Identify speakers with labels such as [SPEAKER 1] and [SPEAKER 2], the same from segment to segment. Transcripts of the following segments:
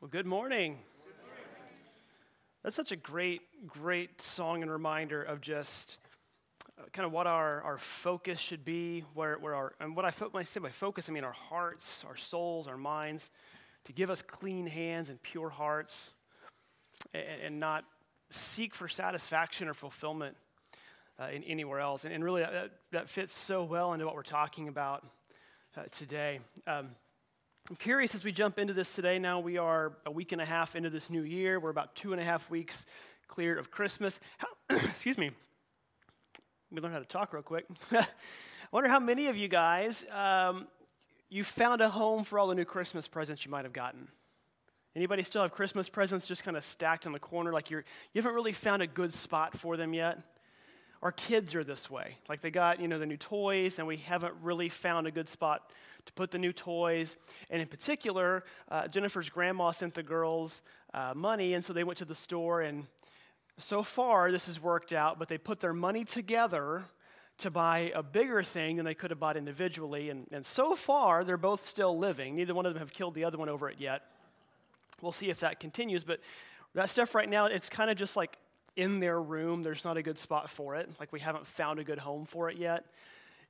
[SPEAKER 1] Well, good morning. That's such a great, great song and reminder of just uh, kind of what our, our focus should be, where, where our, and what I, fo- when I say by focus, I mean our hearts, our souls, our minds, to give us clean hands and pure hearts, and, and not seek for satisfaction or fulfillment uh, in anywhere else. And, and really, that, that, fits so well into what we're talking about uh, today. Um, I'm curious as we jump into this today. Now we are a week and a half into this new year. We're about two and a half weeks clear of Christmas. How, excuse me. Let me learn how to talk real quick. I wonder how many of you guys um, you found a home for all the new Christmas presents you might have gotten. Anybody still have Christmas presents just kind of stacked in the corner, like you're you haven't really found a good spot for them yet? Our kids are this way. Like they got, you know, the new toys, and we haven't really found a good spot to put the new toys. And in particular, uh, Jennifer's grandma sent the girls uh, money, and so they went to the store. And so far, this has worked out, but they put their money together to buy a bigger thing than they could have bought individually. And, and so far, they're both still living. Neither one of them have killed the other one over it yet. We'll see if that continues. But that stuff right now, it's kind of just like in their room. There's not a good spot for it. Like we haven't found a good home for it yet.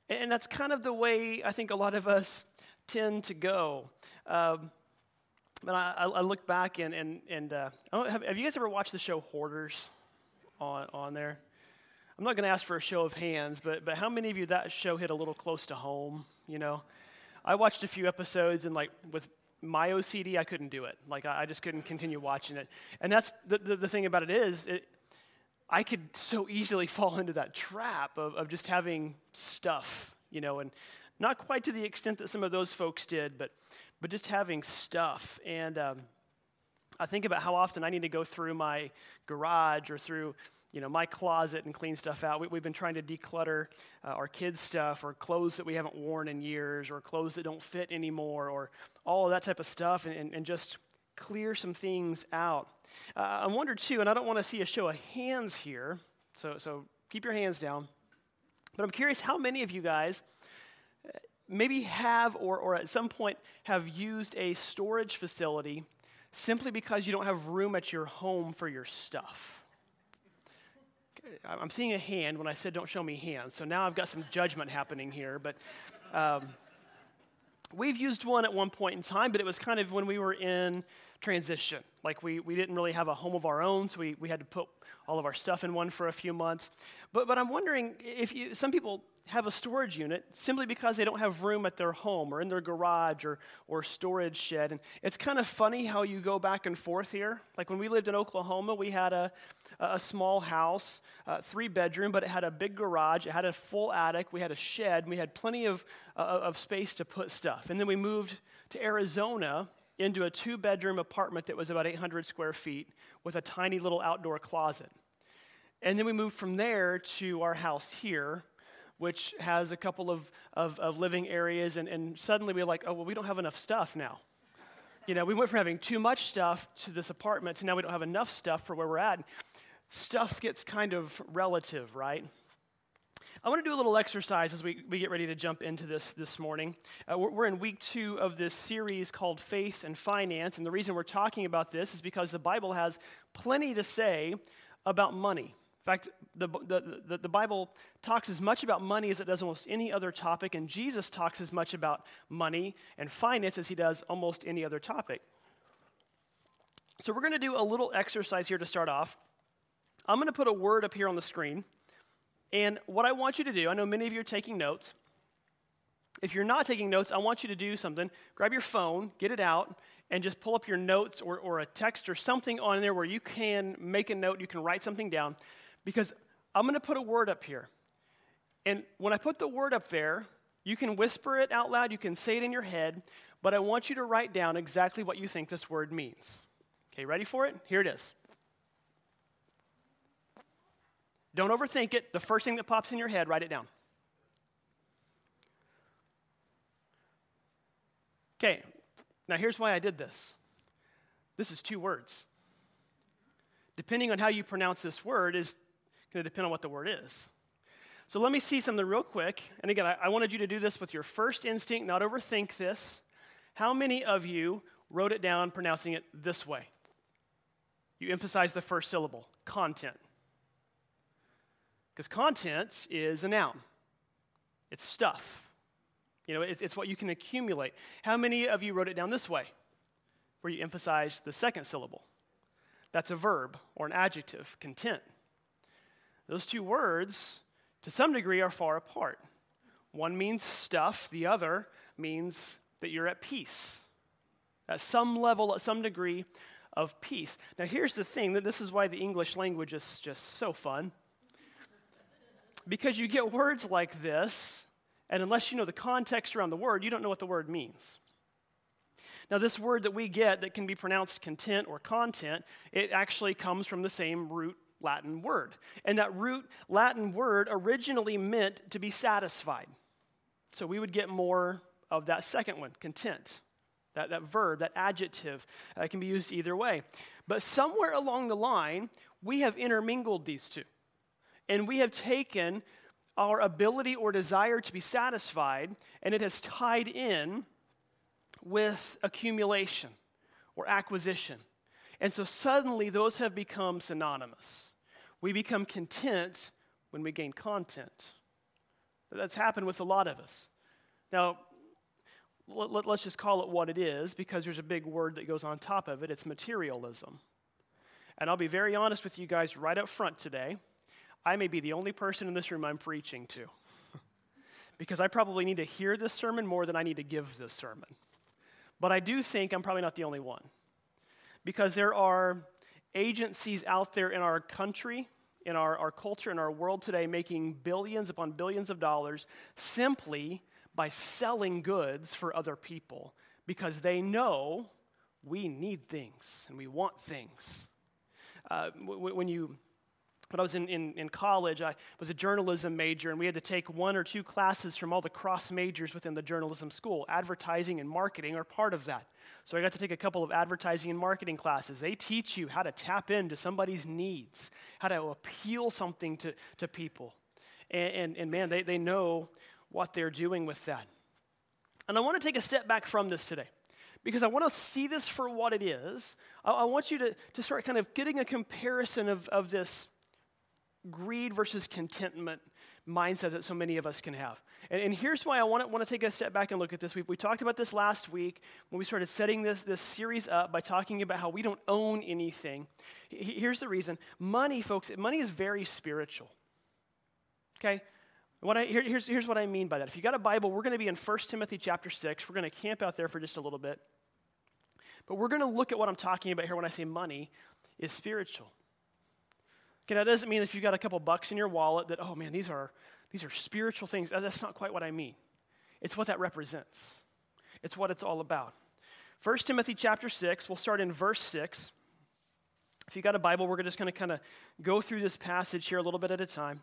[SPEAKER 1] And that's kind of the way I think a lot of us tend to go. Um, but I, I, look back and, and, and uh, have, have, you guys ever watched the show Hoarders on, on there? I'm not going to ask for a show of hands, but, but how many of you that show hit a little close to home? You know, I watched a few episodes and like with my OCD, I couldn't do it. Like I, I just couldn't continue watching it. And that's the, the, the thing about it is, it, I could so easily fall into that trap of, of just having stuff, you know, and not quite to the extent that some of those folks did, but, but just having stuff. And um, I think about how often I need to go through my garage or through you know, my closet and clean stuff out. We, have been trying to declutter uh, our kids' stuff or clothes that we haven't worn in years or clothes that don't fit anymore or all of that type of stuff and, and, and just clear some things out. Uh, I wonder too, and I don't want to see a show of hands here, so, so keep your hands down. But I'm curious how many of you guys uh, maybe have or, or at some point have used a storage facility simply because you don't have room at your home for your stuff. I'm seeing a hand when I said don't show me hands, so now I've got some judgment happening here. But um, we've used one at one point in time, but it was kind of when we were in transition. Like we, we didn't really have a home of our own, so we, we had to put all of our stuff in one for a few months. But, but I'm wondering if you, some people have a storage unit simply because they don't have room at their home or in their garage or, or storage shed. And it's kind of funny how you go back and forth here. Like when we lived in Oklahoma, we had a, a small house, uh, three bedroom, but it had a big garage, it had a full attic, we had a shed, we had plenty of, uh, of space to put stuff. And then we moved to Arizona into a two bedroom apartment that was about 800 square feet with a tiny little outdoor closet. And then we moved from there to our house here, which has a couple of, of, of living areas. And, and suddenly we are like, oh, well, we don't have enough stuff now. You know, we went from having too much stuff to this apartment to now we don't have enough stuff for where we're at. Stuff gets kind of relative, right? I want to do a little exercise as we, we get ready to jump into this this morning. Uh, we're, we're in week two of this series called Faith and Finance, and the reason we're talking about this is because the Bible has plenty to say about money. In fact, the, the, the, the, Bible talks as much about money as it does almost any other topic, and Jesus talks as much about money and finance as he does almost any other topic. So, we're going to do a little exercise here to start off. I'm going to put a word up here on the screen. And what I want you to do, I know many of you are taking notes. If you're not taking notes, I want you to do something. Grab your phone, get it out, and just pull up your notes or, or a text or something on there where you can make a note, you can write something down. Because I'm going to put a word up here. And when I put the word up there, you can whisper it out loud, you can say it in your head, but I want you to write down exactly what you think this word means. Okay, ready for it? Here it is. Don't overthink it. The first thing that pops in your head, write it down. Okay, now here's why I did this. This is two words. Depending on how you pronounce this word is going to depend on what the word is. So let me see something real quick. And again, I, I wanted you to do this with your first instinct, not overthink this. How many of you wrote it down pronouncing it this way. You emphasize the first syllable, content. Because content is a noun, it's stuff. You know, it's, it's what you can accumulate. How many of you wrote it down this way, where you emphasize the second syllable? That's a verb or an adjective, content. Those two words, to some degree, are far apart. One means stuff, the other means that you're at peace. At some level, at some degree of peace. Now, here's the thing that this is why the English language is just so fun. Because you get words like this, and unless you know the context around the word, you don't know what the word means. Now, this word that we get that can be pronounced content or content, it actually comes from the same root Latin word. And that root Latin word originally meant to be satisfied. So we would get more of that second one, content. That, that verb, that adjective, uh, can be used either way. But somewhere along the line, we have intermingled these two. And we have taken our ability or desire to be satisfied, and it has tied in with accumulation or acquisition. And so suddenly those have become synonymous. We become content when we gain content. That's happened with a lot of us. Now, let, us just call it what it is because there's a big word that goes on top of it. It's materialism. And I'll be very honest with you guys right up front today. I may be the only person in this room I'm preaching to because I probably need to hear this sermon more than I need to give this sermon. But I do think I'm probably not the only one because there are agencies out there in our country, in our, our culture, in our world today making billions upon billions of dollars simply by selling goods for other people because they know we need things and we want things. Uh, when you when I was in, in, in, college, I was a journalism major, and we had to take one or two classes from all the cross majors within the journalism school. Advertising and marketing are part of that. So I got to take a couple of advertising and marketing classes. They teach you how to tap into somebody's needs, how to appeal something to, to people. And, and, and man, they, they know what they're doing with that. And I want to take a step back from this today because I want to see this for what it is. I, I, want you to, to start kind of getting a comparison of, of this greed versus contentment mindset that so many of us can have. And, and here's why I want to, want to take a step back and look at this. We, we talked about this last week when we started setting this, this series up by talking about how we don't own anything. Here's the reason money, folks, money is very spiritual. Okay? What I, here, here's, here's what I mean by that. If you got a Bible, we're going to be in 1 Timothy chapter 6. We're going to camp out there for just a little bit. But we're going to look at what I'm talking about here when I say money is spiritual. Okay, that doesn't mean if you've got a couple bucks in your wallet that, oh man, these are, these are spiritual things. That's not quite what I mean. It's what that represents, it's what it's all about. 1 Timothy chapter 6, we'll start in verse 6. If you've got a Bible, we're just going to kind of go through this passage here a little bit at a time.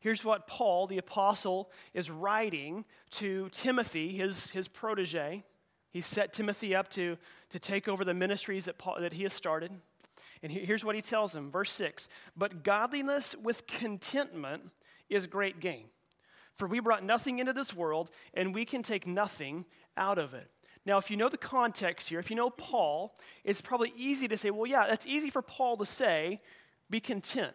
[SPEAKER 1] Here's what Paul, the apostle, is writing to Timothy, his, his protege. He set Timothy up to, to take over the ministries that, Paul, that he has started. And here's what he tells him, verse 6 But godliness with contentment is great gain. For we brought nothing into this world, and we can take nothing out of it. Now, if you know the context here, if you know Paul, it's probably easy to say, well, yeah, that's easy for Paul to say, be content.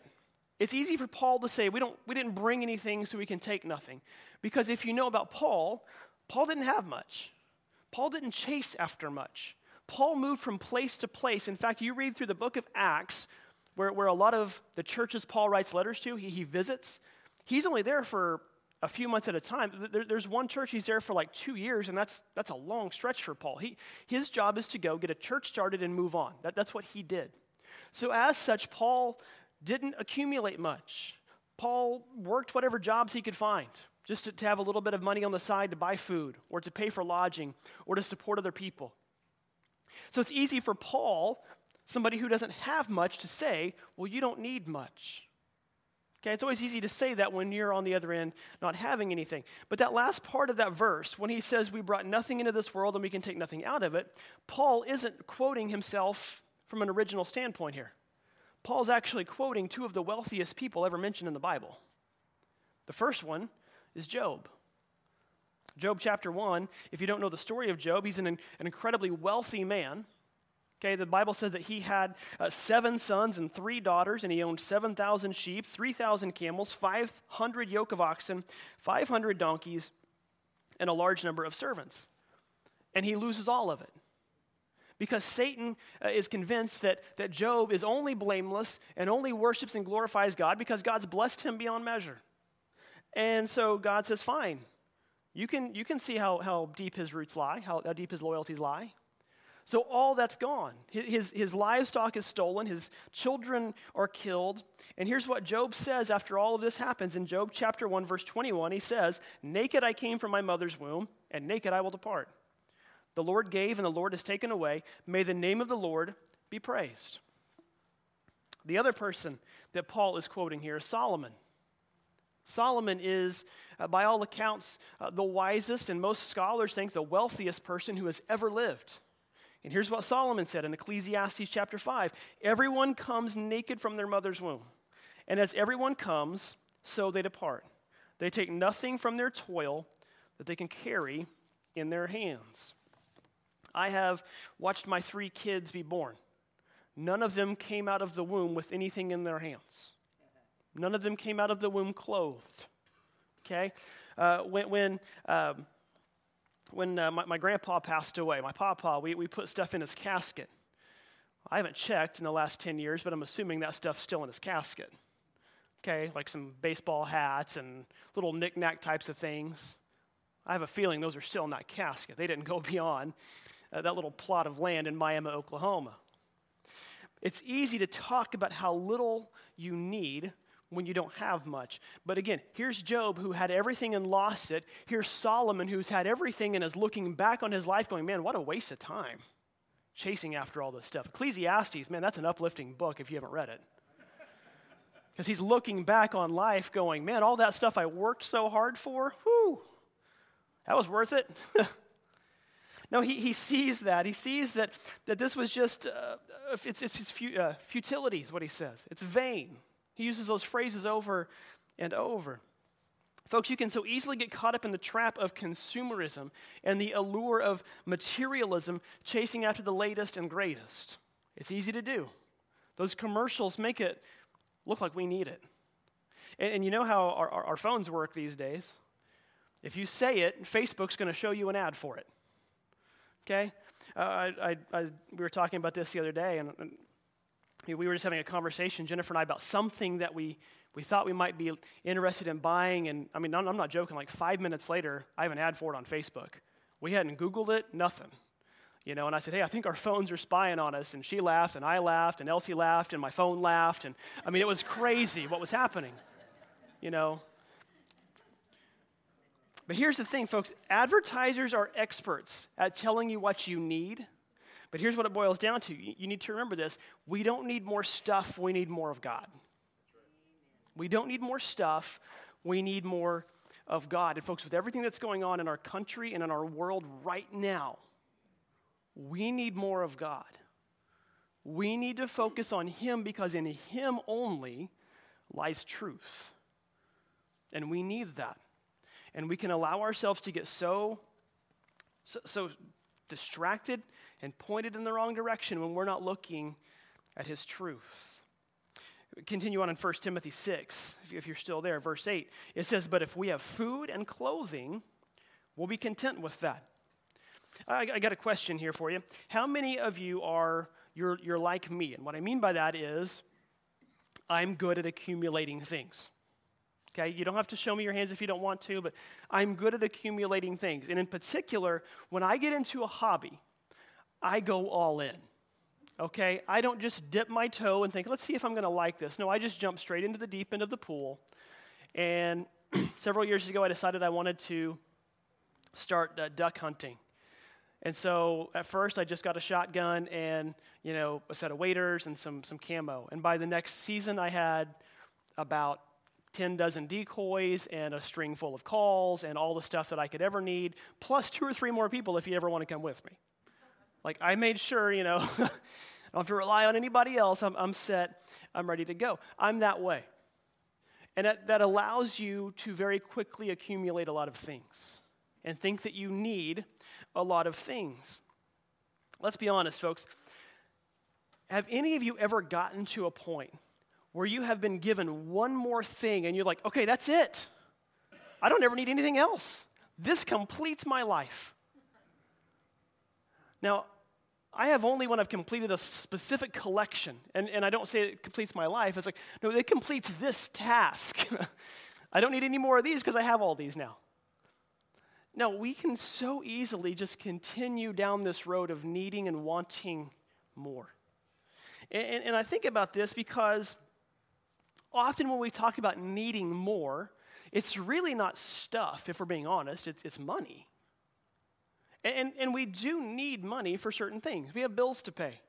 [SPEAKER 1] It's easy for Paul to say, we, don't, we didn't bring anything, so we can take nothing. Because if you know about Paul, Paul didn't have much. Paul didn't chase after much. Paul moved from place to place. In fact, you read through the book of Acts, where, where a lot of the churches Paul writes letters to, he, he visits. He's only there for a few months at a time. There, there's one church he's there for like two years, and that's, that's a long stretch for Paul. He, his job is to go get a church started and move on. That, that's what he did. So, as such, Paul didn't accumulate much. Paul worked whatever jobs he could find just to, to, have a little bit of money on the side to buy food or to pay for lodging or to support other people. So it's easy for Paul, somebody who doesn't have much, to say, well, you don't need much. Okay, it's always easy to say that when you're on the other end not having anything. But that last part of that verse, when he says we brought nothing into this world and we can take nothing out of it, Paul isn't quoting himself from an original standpoint here. Paul's actually quoting two of the wealthiest people ever mentioned in the Bible. The first one is Job. Job chapter 1, if you don't know the story of Job, he's an, an incredibly wealthy man. Okay, the Bible says that he had uh, seven sons and three daughters, and he owned 7,000 sheep, 3,000 camels, 500 yoke of oxen, 500 donkeys, and a large number of servants. And he loses all of it. Because Satan uh, is convinced that, that Job is only blameless and only worships and glorifies God because God's blessed him beyond measure. And so God says, fine, you can, you can see how, how deep his roots lie, how, how deep his loyalties lie. So all that's gone. His, his livestock is stolen, his children are killed. And here's what Job says after all of this happens in Job chapter 1, verse 21. He says, Naked I came from my mother's womb, and naked I will depart. The Lord gave, and the Lord has taken away. May the name of the Lord be praised. The other person that Paul is quoting here is Solomon. Solomon is, uh, by all accounts, uh, the wisest, and most scholars think the wealthiest person who has ever lived. And here's what Solomon said in Ecclesiastes chapter 5 Everyone comes naked from their mother's womb. And as everyone comes, so they depart. They take nothing from their toil that they can carry in their hands. I have watched my three kids be born. None of them came out of the womb with anything in their hands. None of them came out of the womb clothed. Okay? Uh, when, when um, when uh, my, my, grandpa passed away, my papa, we, we put stuff in his casket. I haven't checked in the last 10 years, but I'm assuming that stuff's still in his casket. Okay, like some baseball hats and little knickknack types of things. I have a feeling those are still in that casket. They didn't go beyond uh, that little plot of land in Miami, Oklahoma. It's easy to talk about how little you need when you don't have much. But again, here's Job who had everything and lost it. Here's Solomon who's had everything and is looking back on his life going, man, what a waste of time chasing after all this stuff. Ecclesiastes, man, that's an uplifting book if you haven't read it. Because he's looking back on life going, man, all that stuff I worked so hard for, whew, that was worth it. no, he, he sees that. He sees that, that this was just, uh, it's, it's, it's uh, futility, is what he says. It's vain. He uses those phrases over and over. Folks, you can so easily get caught up in the trap of consumerism and the allure of materialism, chasing after the latest and greatest. It's easy to do. Those commercials make it look like we need it. And, and you know how our, our, our phones work these days? If you say it, Facebook's going to show you an ad for it. Okay? Uh, I, I, I, we were talking about this the other day, and, and we were just having a conversation, Jennifer and I, about something that we, we thought we might be interested in buying. And I mean, I'm, I'm not joking, like five minutes later, I have an ad for it on Facebook. We hadn't Googled it, nothing. You know, and I said, hey, I think our phones are spying on us. And she laughed, and I laughed, and Elsie laughed, and my phone laughed. And I mean, it was crazy what was happening, you know. But here's the thing, folks advertisers are experts at telling you what you need but here's what it boils down to you need to remember this. We don't need more stuff, we need more of God. We don't need more stuff, we need more of God. And, folks, with everything that's going on in our country and in our world right now, we need more of God. We need to focus on Him because in Him only lies truth. And we need that. And we can allow ourselves to get so, so, so distracted and pointed in the wrong direction when we're not looking at his truth. Continue on in 1 Timothy 6, if you're still there, verse 8. It says, But if we have food and clothing, we'll be content with that. I, I got a question here for you. How many of you are, you're, you're like me? And what I mean by that is, I'm good at accumulating things. Okay, you don't have to show me your hands if you don't want to, but I'm good at accumulating things. And in particular, when I get into a hobby, I go all in. Okay? I don't just dip my toe and think, let's see if I'm going to like this. No, I just jump straight into the deep end of the pool. And several years ago, I decided I wanted to start uh, duck hunting. And so at first, I just got a shotgun and, you know, a set of waders and some, some camo. And by the next season, I had about 10 dozen decoys and a string full of calls and all the stuff that I could ever need, plus two or three more people if you ever want to come with me. Like, I made sure, you know, I don't have to rely on anybody else. I'm, I'm set, I'm ready to go. I'm that way. And that, that allows you to very quickly accumulate a lot of things and think that you need a lot of things. Let's be honest, folks. have any of you ever gotten to a point where you have been given one more thing and you're like, okay, that's it? I don't ever need anything else. This completes my life. Now, I have only when I've completed a specific collection, and, and I don't say it completes my life. It's like, no, it completes this task. I don't need any more of these because I have all these now. Now, we can so easily just continue down this road of needing and wanting more. And, and, and I think about this because often when we talk about needing more, it's really not stuff, if we're being honest, it's, it's money. And, and we do need money for certain things. We have bills to pay.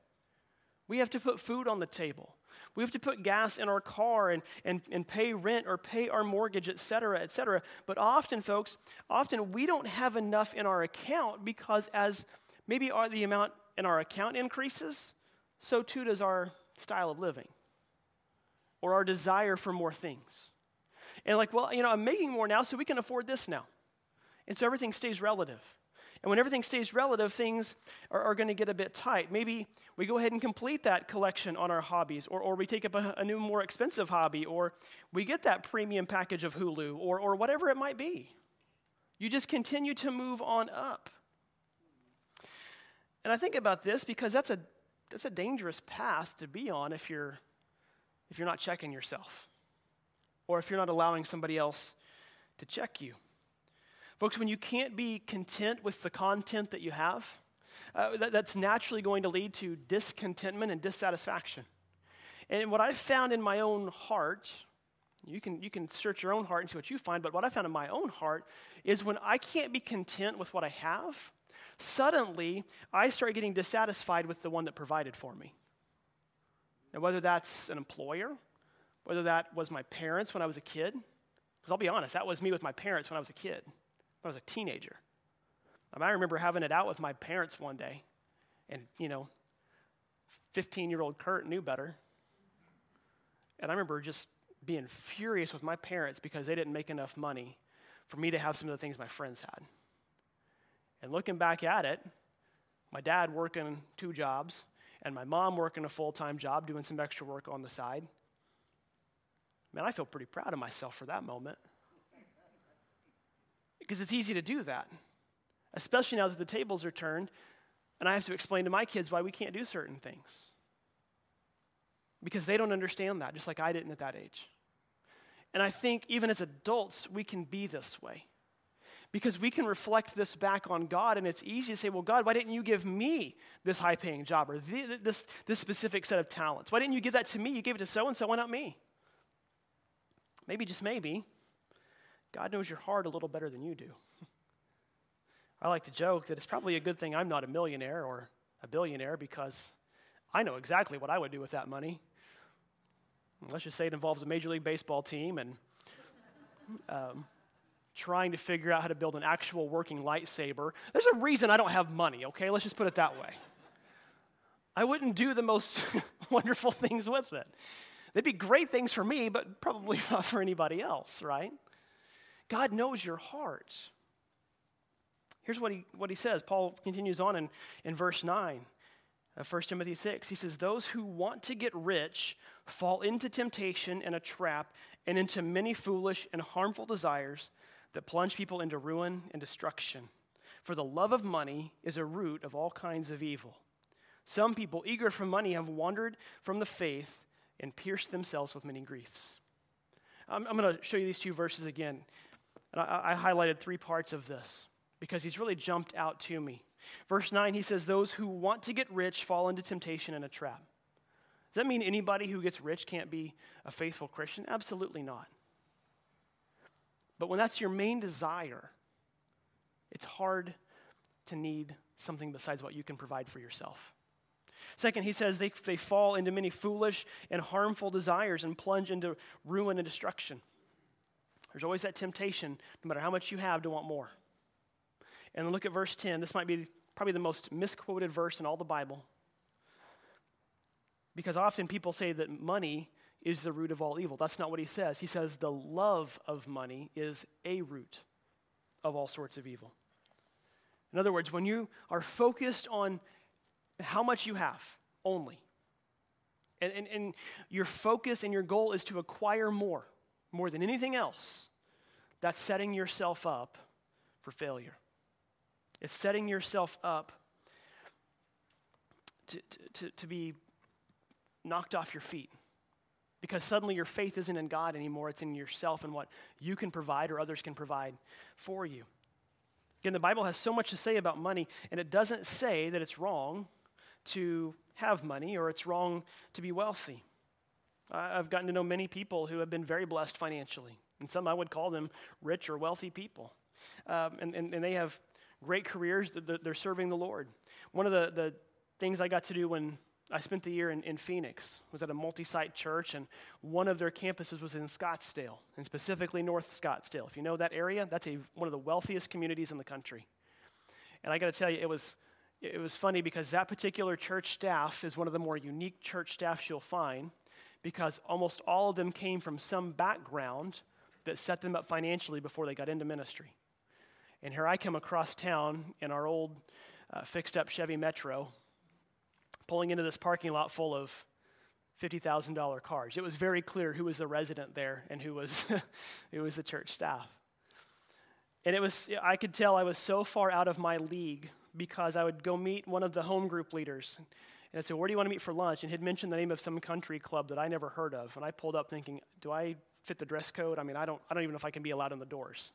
[SPEAKER 1] We have to put food on the table. We have to put gas in our car and, and, and pay rent or pay our mortgage, et cetera, et cetera. But often, folks, often we don't have enough in our account because as maybe our, the amount in our account increases, so too does our style of living or our desire for more things. And like, well, you know, I'm making more now, so we can afford this now. And so everything stays relative. And when everything stays relative, things are, are going to get a bit tight. Maybe we go ahead and complete that collection on our hobbies, or, or we take up a, a new, more expensive hobby, or we get that premium package of Hulu, or, or whatever it might be. You just continue to move on up. And I think about this because that's a, that's a dangerous path to be on if you're, if you're not checking yourself, or if you're not allowing somebody else to check you. Folks, when you can't be content with the content that you have, uh, that, that's naturally going to lead to discontentment and dissatisfaction. And what I've found in my own heart, you can, you can search your own heart and see what you find, but what I found in my own heart is when I can't be content with what I have, suddenly I start getting dissatisfied with the one that provided for me. And whether that's an employer, whether that was my parents when I was a kid, because I'll be honest, that was me with my parents when I was a kid. I was a teenager. I, I remember having it out with my parents one day, and, you know, 15 year old Kurt knew better. And I remember just being furious with my parents because they didn't make enough money for me to have some of the things my friends had. And looking back at it, my dad working two jobs, and my mom working a full time job, doing some extra work on the side. Man, I feel pretty proud of myself for that moment. Because it's easy to do that, especially now that the tables are turned and I have to explain to my kids why we can't do certain things. Because they don't understand that, just like I didn't at that age. And I think even as adults, we can be this way. Because we can reflect this back on God, and it's easy to say, Well, God, why didn't you give me this high paying job or this, this specific set of talents? Why didn't you give that to me? You gave it to so and so, why not me? Maybe, just maybe, God knows your heart a little better than you do. I like to joke that it's probably a good thing I'm not a millionaire or a billionaire because I know exactly what I would do with that money. Let's just say it involves a Major League Baseball team and um, trying to figure out how to build an actual working lightsaber. There's a reason I don't have money, okay? Let's just put it that way. I wouldn't do the most wonderful things with it. They'd be great things for me, but probably not for anybody else, right? God knows your heart. Here's what he, what he says. Paul continues on in, in verse 9 uh, of 1 Timothy 6. He says, Those who want to get rich fall into temptation and a trap and into many foolish and harmful desires that plunge people into ruin and destruction. For the love of money is a root of all kinds of evil. Some people, eager for money, have wandered from the faith and pierced themselves with many griefs. I'm, I'm going to show you these two verses again. And I, I highlighted three parts of this because he's really jumped out to me. Verse 9, he says, Those who want to get rich fall into temptation and a trap. Does that mean anybody who gets rich can't be a faithful Christian? Absolutely not. But when that's your main desire, it's hard to need something besides what you can provide for yourself. Second, he says they, they fall into many foolish and harmful desires and plunge into ruin and destruction. There's always that temptation, no matter how much you have, to want more. And look at verse 10. This might be probably the most misquoted verse in all the Bible. Because often people say that money is the root of all evil. That's not what he says. He says the love of money is a root of all sorts of evil. In other words, when you are focused on how much you have only, and, and, and your focus and your goal is to acquire more, more than anything else, that's setting yourself up for failure. It's setting yourself up to, to, to be knocked off your feet because suddenly your faith isn't in God anymore, it's in yourself and what you can provide or others can provide for you. Again, the Bible has so much to say about money, and it doesn't say that it's wrong to have money or it's wrong to be wealthy. I've gotten to know many people who have been very blessed financially, and some I would call them rich or wealthy people. Um, and, and, and, they have great careers, they're serving the Lord. One of the, the things I got to do when I spent the year in, in Phoenix, was at a multi site church, and one of their campuses was in Scottsdale, and specifically North Scottsdale. If you know that area, that's a, one of the wealthiest communities in the country. And I got to tell you, it was, it was funny because that particular church staff is one of the more unique church staffs you'll find because almost all of them came from some background that set them up financially before they got into ministry. And here I come across town in our old uh, fixed up Chevy Metro pulling into this parking lot full of $50,000 cars. It was very clear who was the resident there and who was, who was the church staff. And it was, I could tell I was so far out of my league because I would go meet one of the home group leaders. And I'd say, Where do you want to meet for lunch? And he'd mentioned the name of some country club that I never heard of. And I pulled up thinking, Do I fit the dress code? I mean, I don't, I don't even know if I can be allowed in the doors.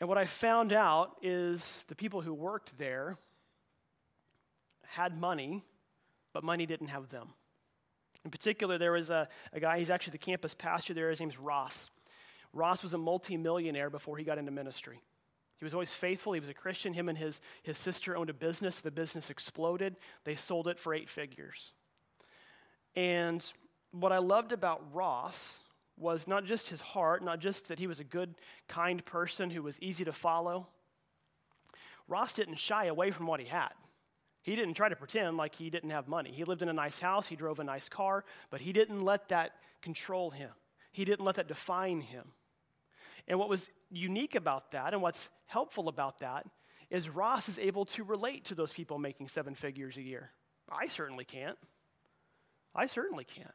[SPEAKER 1] And what I found out is the people who worked there had money, but money didn't have them. In particular, there was a, a guy, he's actually the campus pastor there, his name's Ross. Ross was a multimillionaire before he got into ministry. He was always faithful. He was a Christian. Him and his, his sister owned a business. The business exploded. They sold it for eight figures. And what I loved about Ross was not just his heart, not just that he was a good, kind person who was easy to follow. Ross didn't shy away from what he had. He didn't try to pretend like he didn't have money. He lived in a nice house, he drove a nice car, but he didn't let that control him. He didn't let that define him. And what was unique about that and what's helpful about that is Ross is able to relate to those people making seven figures a year. I certainly can't. I certainly can't.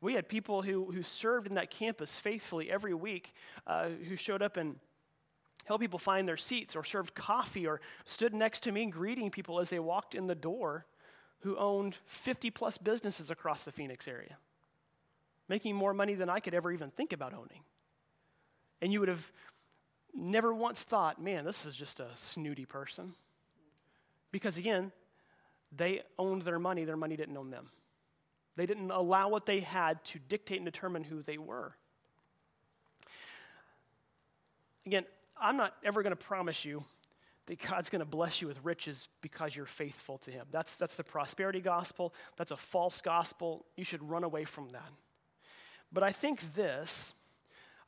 [SPEAKER 1] We had people who, who served in that campus faithfully every week uh, who showed up and helped people find their seats or served coffee or stood next to me greeting people as they walked in the door who owned 50 plus businesses across the Phoenix area, making more money than I could ever even think about owning. And you would have never once thought, man, this is just a snooty person. Because again, they owned their money, their money didn't own them. They didn't allow what they had to dictate and determine who they were. Again, I'm not ever going to promise you that God's going to bless you with riches because you're faithful to Him. That's, that's the prosperity gospel. That's a false gospel. You should run away from that. But I think this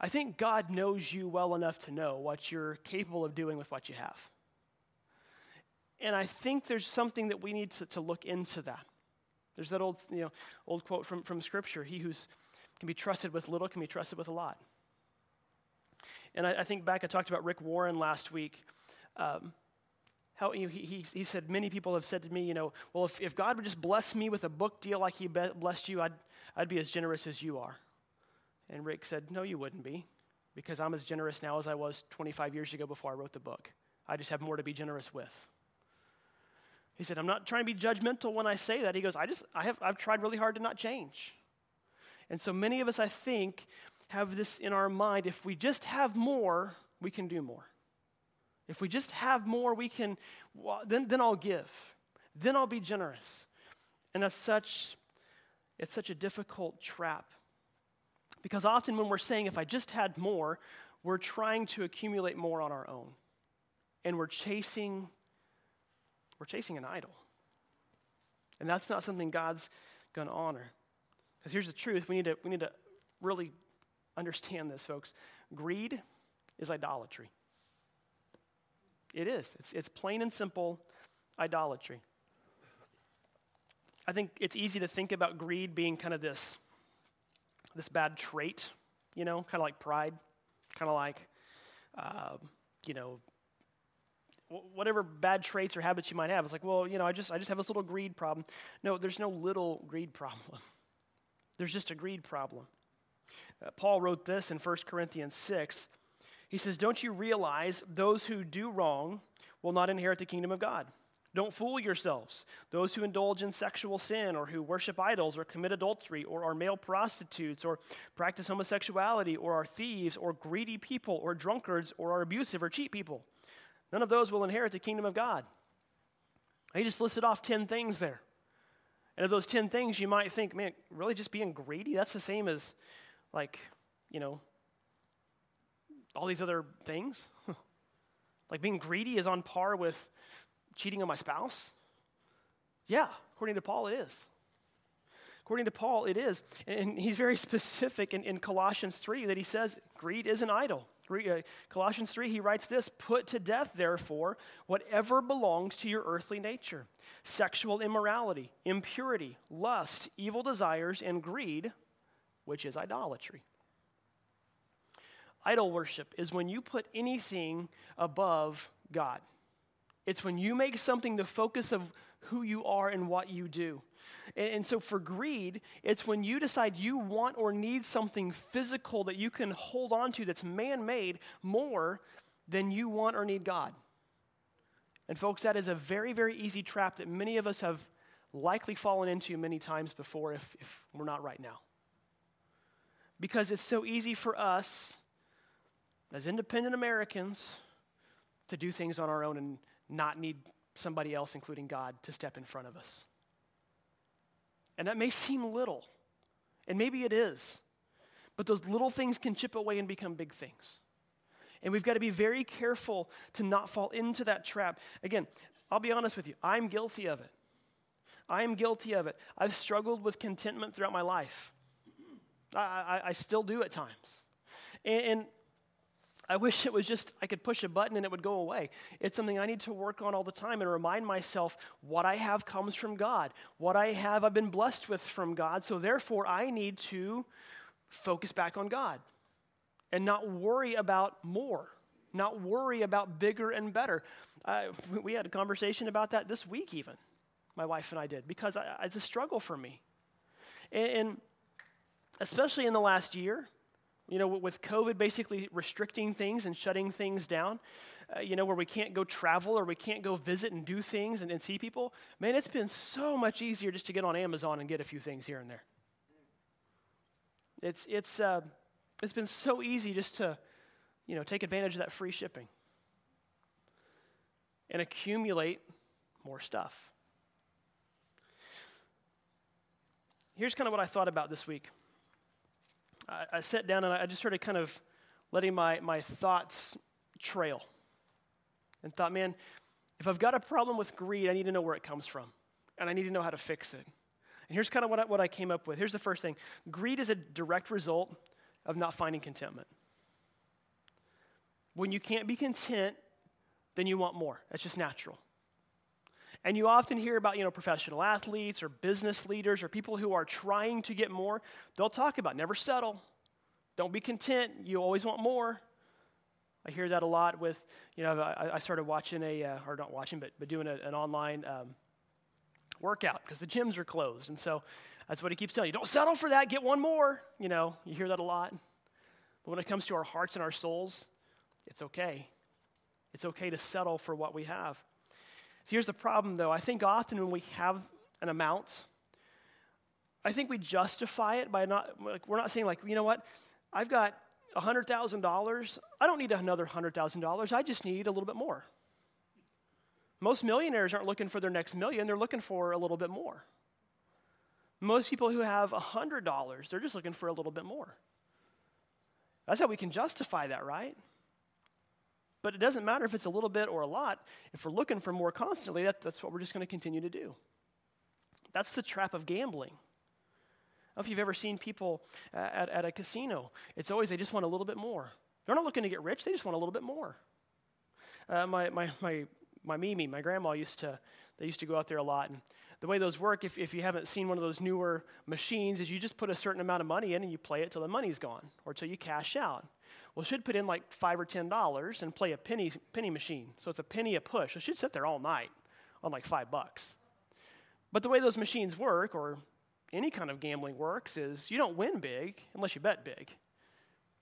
[SPEAKER 1] I think God knows you well enough to know what you're capable of doing with what you have. And I think there's something that we need to, to look into that. There's that old, you know, old quote from, from Scripture He who can be trusted with little can be trusted with a lot. And I, I think back, I talked about Rick Warren last week. Um, how he, he, he said, Many people have said to me, you know, well, if, if God would just bless me with a book deal like he blessed you, I'd, I'd be as generous as you are. And Rick said, No, you wouldn't be, because I'm as generous now as I was 25 years ago before I wrote the book. I just have more to be generous with. He said, I'm not trying to be judgmental when I say that. He goes, I just, I have, I've tried really hard to not change. And so many of us, I think, have this in our mind if we just have more, we can do more. If we just have more, we can, then, then I'll give. Then I'll be generous. And that's such, it's such a difficult trap. Because often when we're saying, if I just had more, we're trying to accumulate more on our own. And we're chasing, we're chasing an idol. And that's not something God's going to honor. Because here's the truth we need, to, we need to really Understand this, folks. Greed is idolatry. It is. It's, it's plain and simple idolatry. I think it's easy to think about greed being kind of this, this bad trait, you know, kind of like pride, kind of like, uh, you know, whatever bad traits or habits you might have. It's like, well, you know, I just, I just have this little greed problem. No, there's no little greed problem. There's just a greed problem. Uh, Paul wrote this in 1 Corinthians 6. He says, Don't you realize those who do wrong will not inherit the kingdom of God? Don't fool yourselves. Those who indulge in sexual sin or who worship idols or commit adultery or are male prostitutes or practice homosexuality or are thieves or greedy people or drunkards or are abusive or cheat people. None of those will inherit the kingdom of God. He just listed off 10 things there. And of those 10 things, you might think, man, really just being greedy? That's the same as, like, you know, all these other things? like being greedy is on par with cheating on my spouse? Yeah, according to Paul, it is. According to Paul, it is. And he's very specific in, in Colossians 3 that he says greed is an idol. Uh, Colossians 3, he writes this Put to death, therefore, whatever belongs to your earthly nature sexual immorality, impurity, lust, evil desires, and greed, which is idolatry. Idol worship is when you put anything above God. It's when you make something the focus of who you are and what you do. And, and, so for greed, it's when you decide you want or need something physical that you can hold on to that's man made more than you want or need God. And folks, that is a very, very easy trap that many of us have likely fallen into many times before if, if we're not right now. Because it's so easy for us as independent Americans to do things on our own and not need somebody else, including God, to step in front of us. And that may seem little, and maybe it is, but those little things can chip away and become big things. And we've got to be very careful to not fall into that trap. Again, I'll be honest with you, I'm guilty of it. I am guilty of it. I've struggled with contentment throughout my life. I, I, I still do at times. And, and I wish it was just, I could push a button and it would go away. It's something I need to work on all the time and remind myself what I have comes from God. What I have, I've been blessed with from God. So therefore, I need to focus back on God and not worry about more, not worry about bigger and better. Uh, we had a conversation about that this week, even, my wife and I did, because I, it's a struggle for me. and, and especially in the last year, you know, with COVID basically restricting things and shutting things down, uh, you know, where we can't go travel or we can't go visit and do things and, and see people, man, it's been so much easier just to get on Amazon and get a few things here and there. It's, it's, uh, it's been so easy just to, you know, take advantage of that free shipping and accumulate more stuff. Here's kind of what I thought about this week. I, I sat down and I just started kind of letting my, my thoughts trail and thought, man, if I've got a problem with greed, I need to know where it comes from and I need to know how to fix it. And here's kind of what I, what I came up with. Here's the first thing greed is a direct result of not finding contentment. When you can't be content, then you want more. That's just natural. And you often hear about, you know, professional athletes or business leaders or people who are trying to get more. They'll talk about never settle. Don't be content. You always want more. I hear that a lot with, you know, I, I started watching a, uh, or not watching, but, but doing a, an online um, workout because the gyms are closed. And so that's what he keeps telling you. Don't settle for that. Get one more. You know, you hear that a lot. But when it comes to our hearts and our souls, it's okay. It's okay to settle for what we have. Here's the problem, though. I think often when we have an amount, I think we justify it by not, like, we're not saying, like, you know what, I've got $100,000. I don't need another $100,000. I just need a little bit more. Most millionaires aren't looking for their next million, they're looking for a little bit more. Most people who have $100, they're just looking for a little bit more. That's how we can justify that, right? But it doesn't matter if it's a little bit or a lot. If we're looking for more constantly, that, that's what we're just going to continue to do. That's the trap of gambling. I don't know if you've ever seen people at, at a casino. It's always they just want a little bit more. They're not looking to get rich, they just want a little bit more. Uh, my, my, my, my Mimi, my grandma used to, they used to go out there a lot. And the way those work, if, if you haven't seen one of those newer machines, is you just put a certain amount of money in and you play it till the money's gone or till you cash out. Well, should put in like five or ten dollars and play a penny penny machine. So it's a penny a push. It should sit there all night on like five bucks. But the way those machines work, or any kind of gambling works, is you don't win big unless you bet big.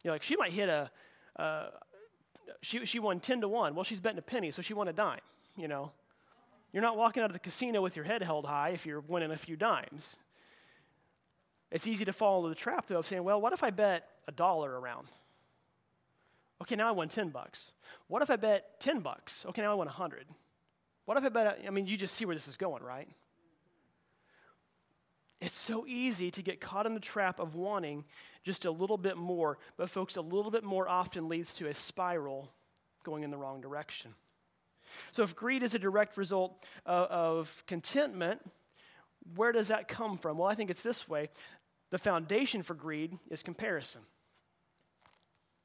[SPEAKER 1] You know, like, she might hit a, uh, she, she won 10 to 1. Well, she's betting a penny, so she won a dime, you know. You're not walking out of the casino with your head held high if you're winning a few dimes. It's easy to fall into the trap, though, of saying, well, what if I bet a dollar around? Okay, now I won 10 bucks. What if I bet 10 bucks? Okay, now I won 100. What if I bet, I mean, you just see where this is going, right? It's so easy to get caught in the trap of wanting just a little bit more, but folks, a little bit more often leads to a spiral going in the wrong direction. So, if greed is a direct result of, of contentment, where does that come from? Well, I think it's this way the foundation for greed is comparison.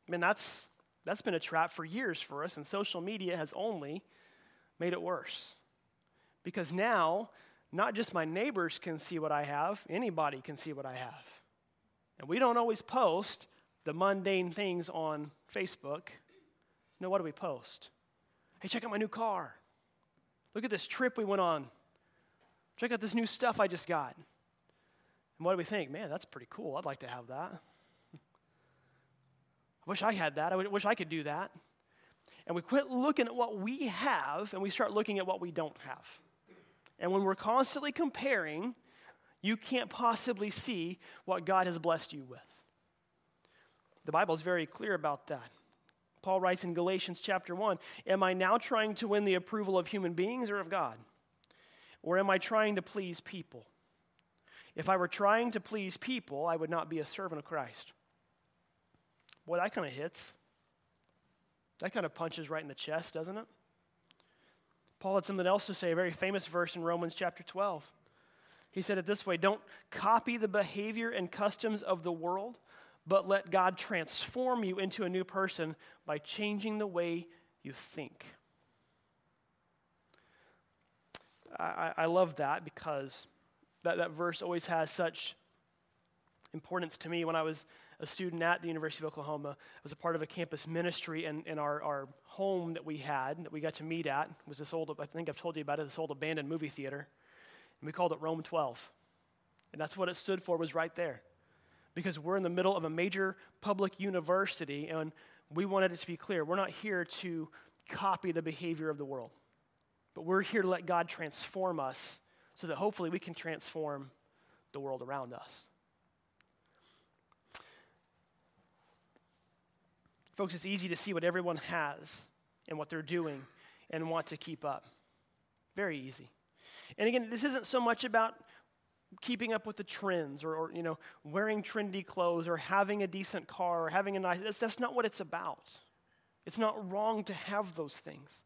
[SPEAKER 1] I mean, that's, that's been a trap for years for us, and social media has only made it worse. Because now not just my neighbors can see what I have, anybody can see what I have. And we don't always post the mundane things on Facebook. No, what do we post? Hey, check out my new car. Look at this trip we went on. Check out this new stuff I just got. And what do we think? Man, that's pretty cool. I'd like to have that. I wish I had that. I wish I could do that. And we quit looking at what we have and we start looking at what we don't have. And when we're constantly comparing, you can't possibly see what God has blessed you with. The Bible is very clear about that. Paul writes in Galatians chapter 1 Am I now trying to win the approval of human beings or of God? Or am I trying to please people? If I were trying to please people, I would not be a servant of Christ. Boy, that kind of hits. That kind of punches right in the chest, doesn't it? Paul had something else to say, a very famous verse in Romans chapter 12. He said it this way Don't copy the behavior and customs of the world, but let God transform you into a new person by changing the way you think. I, I love that because that, that verse always has such importance to me. When I was a student at the University of Oklahoma, I was a part of a campus ministry, and, and our, our home that we had, that we got to meet at, was this old, I think I've told you about it, this old abandoned movie theater. And we called it Rome 12. And that's what it stood for, was right there. Because we're in the middle of a major public university, and we wanted it to be clear we're not here to copy the behavior of the world, but we're here to let God transform us so that hopefully we can transform the world around us. Folks, it's easy to see what everyone has and what they're doing and want to keep up. Very easy. And again, this isn't so much about keeping up with the trends or, or, you know wearing trendy clothes or having a decent car or having a nice that's, that's not what it's about it's not wrong to have those things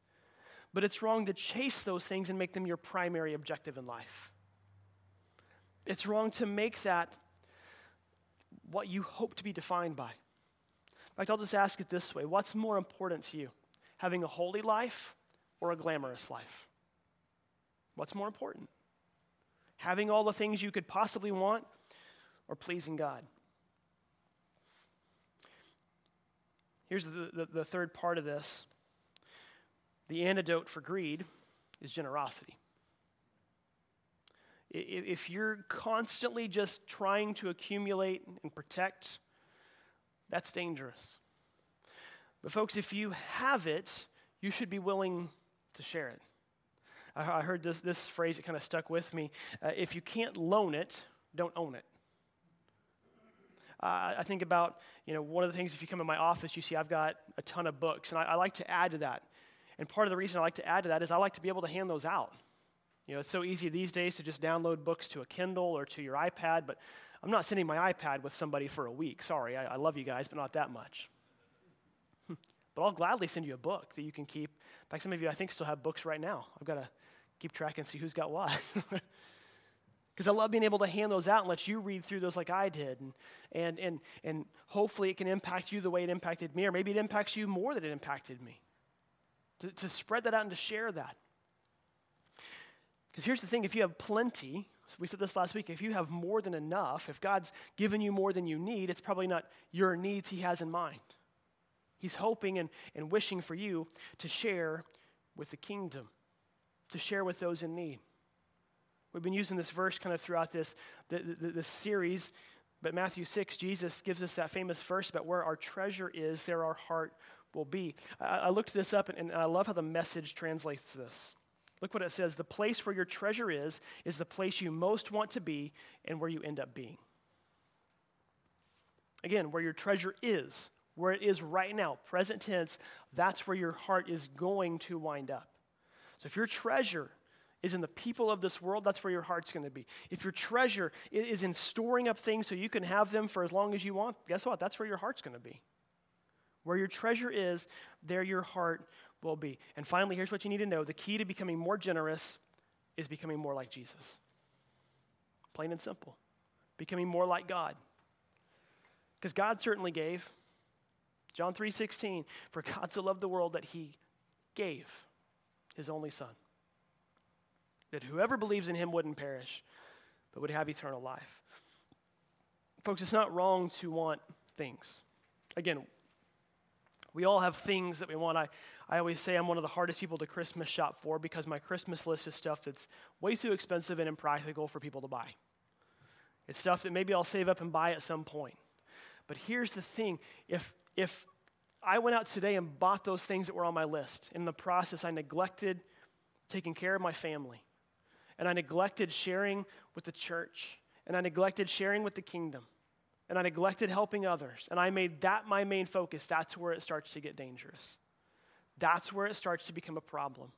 [SPEAKER 1] but it's wrong to chase those things and make them your primary objective in life it's wrong to make that what you hope to be defined by fact, I'll just ask it this way What's more important to you, having a holy life or a glamorous life? What's more important? Having all the things you could possibly want or pleasing God? Here's the, the, the third part of this the antidote for greed is generosity. If you're constantly just trying to accumulate and protect that's dangerous. But, folks, if you have it, you should be willing to share it. I, I heard this, this phrase, it kind of stuck with me. Uh, if you can't loan it, don't own it. Uh, I think about, you know, one of the things, if you come in my office, you see I've got a ton of books, and I, I like to add to that. And part of the reason I like to add to that is I like to be able to hand those out. You know, it's so easy these days to just download books to a Kindle or to your iPad, but I'm not sending my iPad with somebody for a week. Sorry, I, I love you guys, but not that much. but I'll gladly send you a book that you can keep. In fact, some of you, I think, still have books right now. I've got to keep track and see who's got what. Because I love being able to hand those out and let you read through those like I did. And, and, and, and hopefully it can impact you the way it impacted me, or maybe it impacts you more than it impacted me. To, to spread that out and to share that. Because here's the thing if you have plenty, we said this last week, if you have more than enough, if God's given you more than you need, it's probably not your needs He has in mind. He's hoping and, and wishing for you to share with the kingdom, to share with those in need. We've been using this verse kind of throughout this, this series, but Matthew 6, Jesus gives us that famous verse about where our treasure is, there our heart will be. I, I looked this up, and, and I love how the message translates this. Look what it says the place where your treasure is, is the place you most want to be and where you end up being. Again, where your treasure is, where it is right now, present tense, that's where your heart is going to wind up. So if your treasure is in the people of this world, that's where your heart's going to be. If your treasure is in storing up things so you can have them for as long as you want, guess what? That's where your heart's going to be. Where your treasure is, there your heart will be. And finally, here's what you need to know the key to becoming more generous is becoming more like Jesus. Plain and simple. Becoming more like God. Because God certainly gave. John 3:16, for God so loved the world that he gave his only son. That whoever believes in him wouldn't perish, but would have eternal life. Folks, it's not wrong to want things. Again, we all have things that we want. I, I always say I'm one of the hardest people to Christmas shop for because my Christmas list is stuff that's way too expensive and impractical for people to buy. It's stuff that maybe I'll save up and buy at some point. But here's the thing if, if I went out today and bought those things that were on my list, in the process, I neglected taking care of my family, and I neglected sharing with the church, and I neglected sharing with the kingdom, and I neglected helping others, and I made that my main focus, that's where it starts to get dangerous. That's where it starts to become a problem.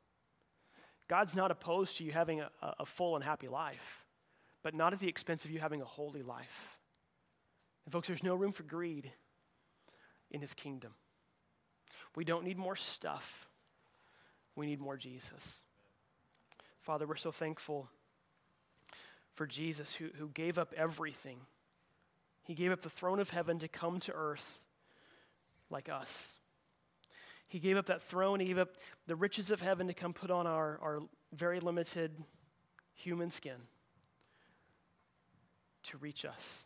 [SPEAKER 1] God's not opposed to you having a, a full and happy life, but not at the expense of you having a holy life. And, folks, there's no room for greed in his kingdom. We don't need more stuff, we need more Jesus. Father, we're so thankful for Jesus who, who gave up everything. He gave up the throne of heaven to come to earth like us. He gave up that throne, he gave up the riches of heaven to come put on our, our very limited human skin to reach us.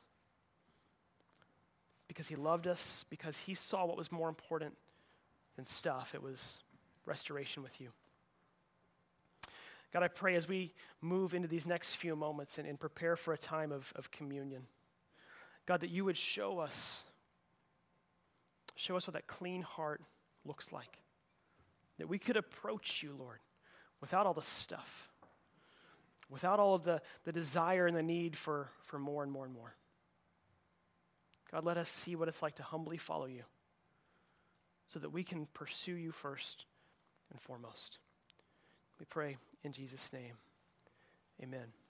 [SPEAKER 1] Because he loved us, because he saw what was more important than stuff, it was restoration with you. God, I pray as we move into these next few moments and, and prepare for a time of, of communion, God, that you would show us, show us what that clean heart looks like. That we could approach you, Lord, without all the stuff, without all of the, the desire and the need for, for more and more and more. God, let us see what it's like to humbly follow you so that we can pursue you first and foremost. We pray in Jesus' name. Amen.